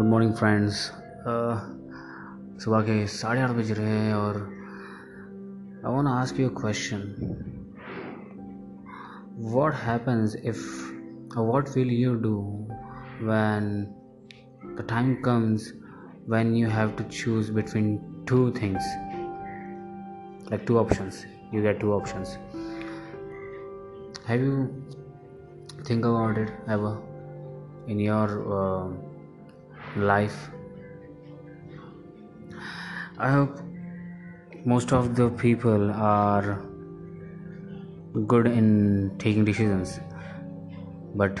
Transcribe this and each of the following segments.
Good morning friends सुबह के साढ़े आठ बज रहे हैं और I want ask you question what happens if or what will you do when the time comes when you have to choose between two things like two options you get two options have you think about it ever in your uh, life. I hope most of the people are good in taking decisions. But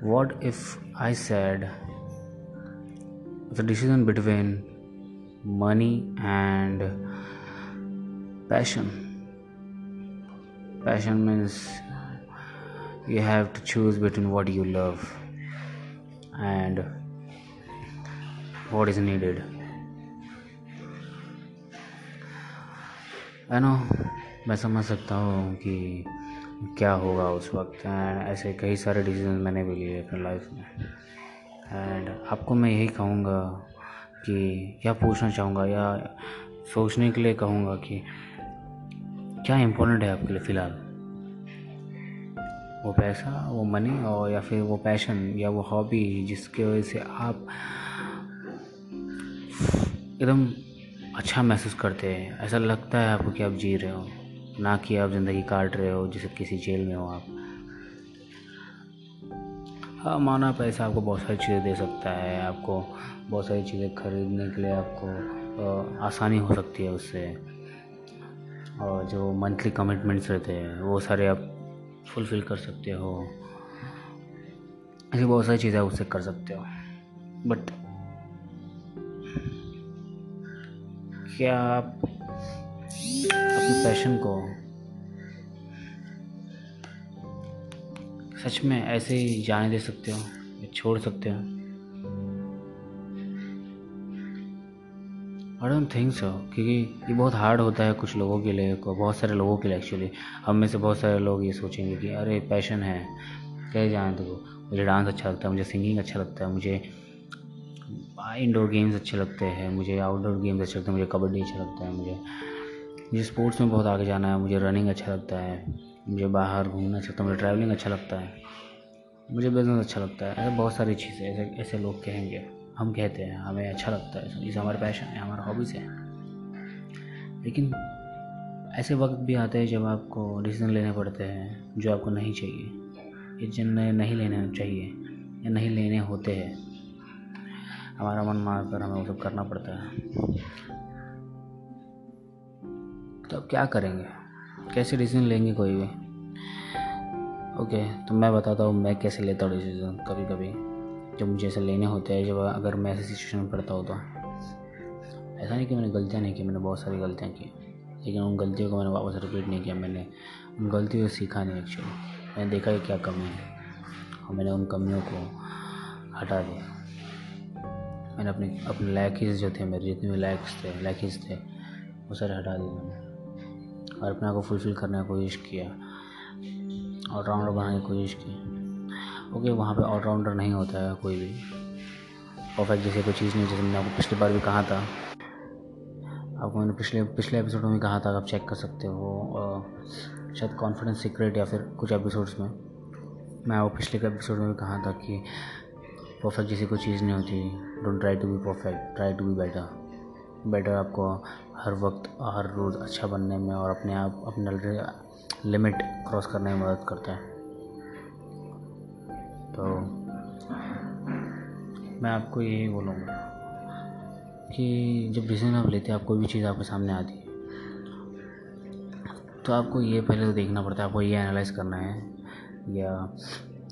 what if i said the decision between money and passion? Passion means you have to choose between what you love and what is needed? I know मैं समझ सकता हूँ कि क्या होगा उस वक्त and ऐसे कई सारे डिसीज़न मैंने भी लिए अपने लाइफ में। एंड आपको मैं यही कहूँगा कि, या पूछना चाहूँगा, या सोचने के लिए कहूँगा कि क्या इम्पोर्टेंट है आपके लिए फ़िलहाल? वो पैसा, वो मनी और या फिर वो पैशन या वो हॉबी जिसके वजह से आप एकदम अच्छा महसूस करते हैं। ऐसा लगता है आपको कि आप जी रहे हो, ना कि आप ज़िंदगी काट रहे हो, जैसे किसी जेल में हो आप। हाँ माना पैसा आपको बहुत सारी चीज़ें दे सकता है, आपको बहुत सारी चीज़ें खरीदने के लिए आपको आसानी हो सकती है उससे। और जो मंथली कमिटमेंट्स रहते हैं, वो सारे आप फुलफ़िल कर सकते हो। ऐसी बहुत सारी चीज़ें आप उससे कर सकते हो। बट क्या आप अपने पैशन को सच में ऐसे ही जाने दे सकते हो, या छोड़ सकते हो। आई डोंट थिंक सो क्योंकि ये बहुत हार्ड होता है कुछ लोगों के लिए बहुत सारे लोगों के लिए एक्चुअली हम में से बहुत सारे लोग ये सोचेंगे कि अरे पैशन है कैसे जाने दो। मुझे डांस अच्छा लगता है, मुझे सिंगिंग अच्छा लगता है, मुझे इंडोर गेम्स अच्छे लगते हैं, मुझे आउटडोर गेम्स अच्छे लगते हैं, मुझे कबड्डी अच्छा लगता है, मुझे मुझे स्पोर्ट्स में बहुत आगे जाना है, मुझे रनिंग अच्छा लगता है, मुझे बाहर घूमना अच्छा लगता है, मुझे ट्रैवलिंग अच्छा लगता है, मुझे बिज़नेस अच्छा लगता है, ऐसे बहुत सारी चीज़ें ऐसे ऐसे लोग कहेंगे, हम कहते हैं, हमें अच्छा लगता है, जैसे हमारे पैशन है, हमारा हॉबीज़ है। लेकिन ऐसे वक्त भी आते हैं जब आपको डिसीज़न लेने पड़ते हैं, जो आपको नहीं चाहिए, ये नहीं लेने चाहिए, या नहीं लेने होते हैं हमारा मन मार कर हमें वो सब करना पड़ता है। तो अब क्या करेंगे? कैसे डिसीज़न लेंगे कोई भी? ओके तो मैं बताता हूँ मैं कैसे लेता हूँ डिसीज़न कभी कभी जब मुझे ऐसे लेने होते हैं, जब अगर मैं ऐसी सिचुएशन में पड़ता हूँ तो। ऐसा नहीं कि मैंने गलतियाँ नहीं की, मैंने बहुत सारी गलतियाँ की। लेकिन उन गलतियों को मैंने वापस रिपीट नहीं किया, मैंने उन गलतियों से सीखा नहीं एक्चुअली मैंने देखा कि क्या कमी है। और मैंने उन कमियों को हटा दिया। मैंने अपने अपने लैकिस जो थे, मेरे जितने भी लैक्स थे लैकिस थे, वो सारे हटा दिए मैंने। और अपने आप को फुलफ़िल करने की कोशिश किया। ऑलराउंडर बनाने की कोशिश की। ओके वहाँ पे ऑलराउंडर नहीं होता है कोई भी। परफेक्ट जैसे कोई चीज़ नहीं, जैसे मैंने आपको पिछली बार भी कहा था। आपको मैंने पिछले पिछले एपिसोड में भी कहा था, आप चेक कर सकते हो शायद कॉन्फिडेंस सीक्रेट या फिर कुछ एपिसोड्स में। मैं वो पिछले एपिसोड में भी कहा था कि परफेक्ट जैसी कोई चीज़ नहीं होती। Don't try to be perfect try to be better better आपको हर वक्त, हर रोज़ अच्छा बनने में और अपने आप, अपने लिमिट क्रॉस करने में मदद करता है। तो मैं आपको यही बोलूँगा कि जब डिसीज़न आप लेते हैं, आप कोई भी चीज़ आपके सामने आती है तो आपको ये पहले तो देखना पड़ता है, आपको ये एनालाइज करना है, या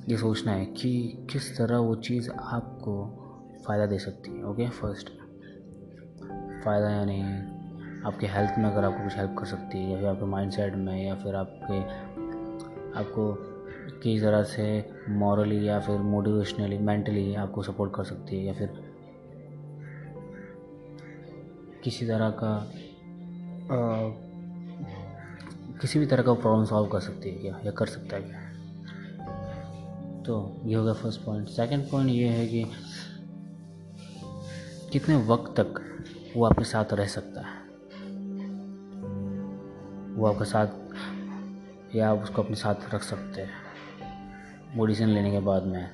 ये सोचना है कि किस तरह वो चीज़ आपको फ़ायदा दे सकती है ओके फ़र्स्ट फ़ायदा यानी आपके हेल्थ में अगर आपको कुछ हेल्प कर सकती है या फिर आपके माइंड सेट में या फिर आपके आपको किस तरह से मॉरली या फिर मोटिवेशनली मेंटली आपको सपोर्ट कर सकती है या फिर किसी तरह का आ, किसी भी तरह का प्रॉब्लम सॉल्व कर सकती है क्या या कर सकता है। क्या तो ये हो गया फ़र्स्ट पॉइंट सेकंड पॉइंट ये है कि कितने वक्त तक वो आपके साथ रह सकता है? वो आपके साथ या आप उसको अपने साथ रख सकते हैं? वो डिसीज़न लेने के बाद में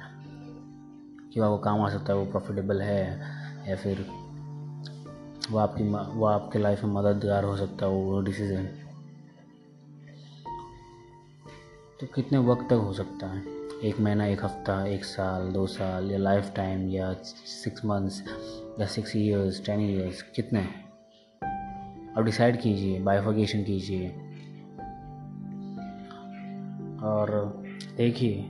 कि वो काम आ सकता है, वो प्रॉफिटेबल है, या फिर वो आपकी वो आपके लाइफ में मददगार हो सकता है वो डिसीज़न तो कितने वक्त तक हो सकता है? एक महीना, एक हफ़्ता, एक साल, दो साल, या लाइफ टाइम या सिक्स मंथ्स या सिक्स ईयर्स टेन ईयर्स कितने? अब डिसाइड कीजिए बाइफोकेशन कीजिए। और देखिए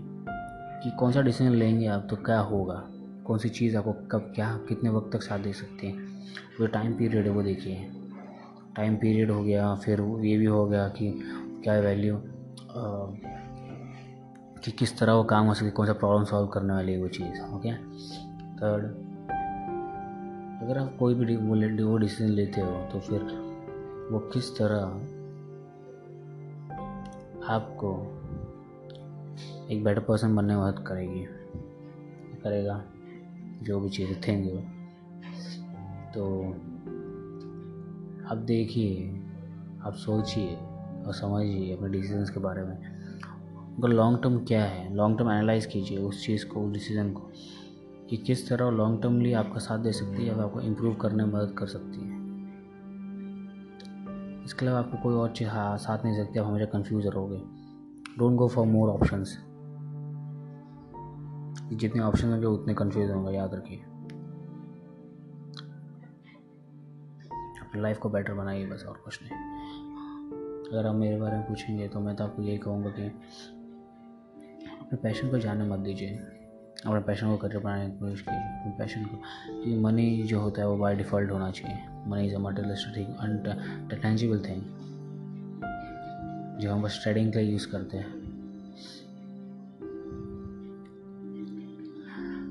कि कौन सा डिसीज़न लेंगे आप तो क्या होगा? कौन सी चीज़ आपको कब, क्या, कितने वक्त तक साथ दे सकती है? जो टाइम पीरियड है वो देखिए। टाइम पीरियड हो गया, फिर ये भी हो गया कि क्या वैल्यू कि किस तरह वो काम हो सके, कौन सा प्रॉब्लम सॉल्व करने वाली है वो चीज़ ओके थर्ड अगर आप कोई भी वो डिसीज़न लेते हो तो फिर वो किस तरह आपको एक बेटर पर्सन बनने में मदद करेगी, करेगा, जो भी चीज़ें थेंगे वो तो आप देखिए, आप सोचिए और समझिए अपने डिसीजंस के बारे में। उनका लॉन्ग टर्म क्या है? लॉन्ग टर्म एनालाइज कीजिए उस चीज़ को, उस डिसीज़न को, कि किस तरह लॉन्ग टर्मली आपका साथ दे सकती है या आपको इम्प्रूव करने में मदद कर सकती है। इसके अलावा आपको कोई और चीज़ हाँ साथ नहीं सकती, आप हमेशा कन्फ्यूज़ रहोगे। Don't go for more option जितने ऑप्शन होंगे, उतने कन्फ्यूज़ होंगे, याद रखिए। अपनी लाइफ को बेटर बनाइए, बस और कुछ नहीं। अगर आप मेरे बारे में पूछेंगे तो मैं तो आपको यही कहूँगा कि अपने पैशन को जाने मत दीजिए। अपने पैशन को करियर बनाने की कोशिश कीजिए। अपने पैशन को ये मनी जो होता है वो बाय डिफ़ॉल्ट होना चाहिए। Money is a materialistic tangible thing जो हम बस ट्रेडिंग के लिए यूज़ करते हैं।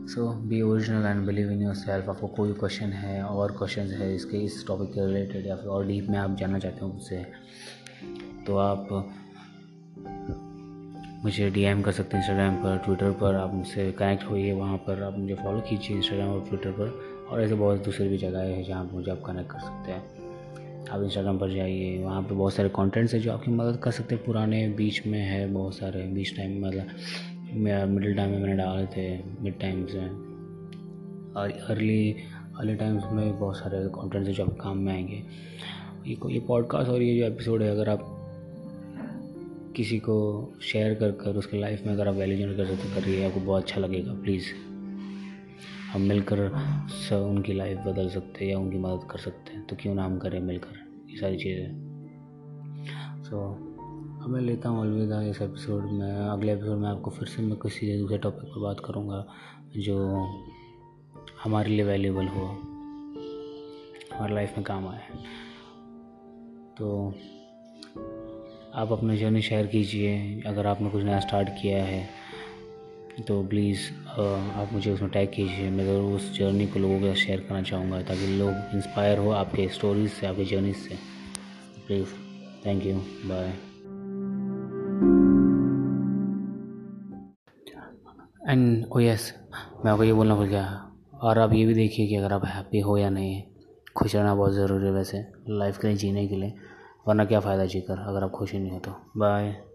So be original and believe in yourself आपको कोई क्वेश्चन है, और क्वेश्चन है इसके, इस टॉपिक के रिलेटेड या फिर और डीप में आप जानना चाहते हो उससे तो आप मुझे डीएम कर सकते हैं इंस्टाग्राम पर ट्विटर पर, आप मुझसे कनेक्ट होइए वहाँ पर, आप मुझे फॉलो कीजिए इंस्टाग्राम और ट्विटर पर और ऐसे बहुत दूसरी भी जगह है जहाँ पर मुझे आप कनेक्ट कर सकते हैं। आप इंस्टाग्राम पर जाइए, वहाँ पर बहुत सारे कॉन्टेंट्स हैं जो आपकी मदद कर सकते हैं। पुराने बीच में है बहुत सारे, बीच टाइम मतलब मिडिल टाइम में मैंने डाले थे मिड टाइम्स में और अर्ली अर्ली टाइम्स में बहुत सारे कॉन्टेंट्स हैं जो आपके काम में आएँगे। ये ये पॉडकास्ट और ये जो एपिसोड है, अगर आप किसी को शेयर कर कर उसके लाइफ में अगर आप वैल्यू जनरेट कर सकते करिए आपको बहुत अच्छा लगेगा प्लीज़ हम मिलकर सब उनकी लाइफ बदल सकते हैं या उनकी मदद कर सकते हैं तो क्यों ना हम करें मिलकर ये सारी चीज़ें. सो so, अब मैं लेता हूँ अलविदा इस एपिसोड में. अगले एपिसोड में आपको फिर से मैं किसी दूसरे टॉपिक पर बात करूँगा जो हमारे लिए वैल्यूबल हो. हमारी लाइफ में काम आए. तो आप अपना जर्नी शेयर कीजिए, अगर आपने कुछ नया स्टार्ट किया है तो प्लीज़ आप मुझे उसमें टैग कीजिए। मैं ज़रूर उस जर्नी को लोगों के साथ शेयर करना चाहूँगा ताकि लोग इंस्पायर हो आपके स्टोरीज से, आपके जर्नी से। Please thank you bye and oh yes मैं आपको ये बोलना भूल गया। और आप ये भी देखिए कि अगर आप हैप्पी हो या नहीं, खुश रहना बहुत ज़रूरी है वैसे लाइफ के लिए, जीने के लिए। वरना क्या फ़ायदा जीकर अगर आप खुश ही नहीं हो तो। बाय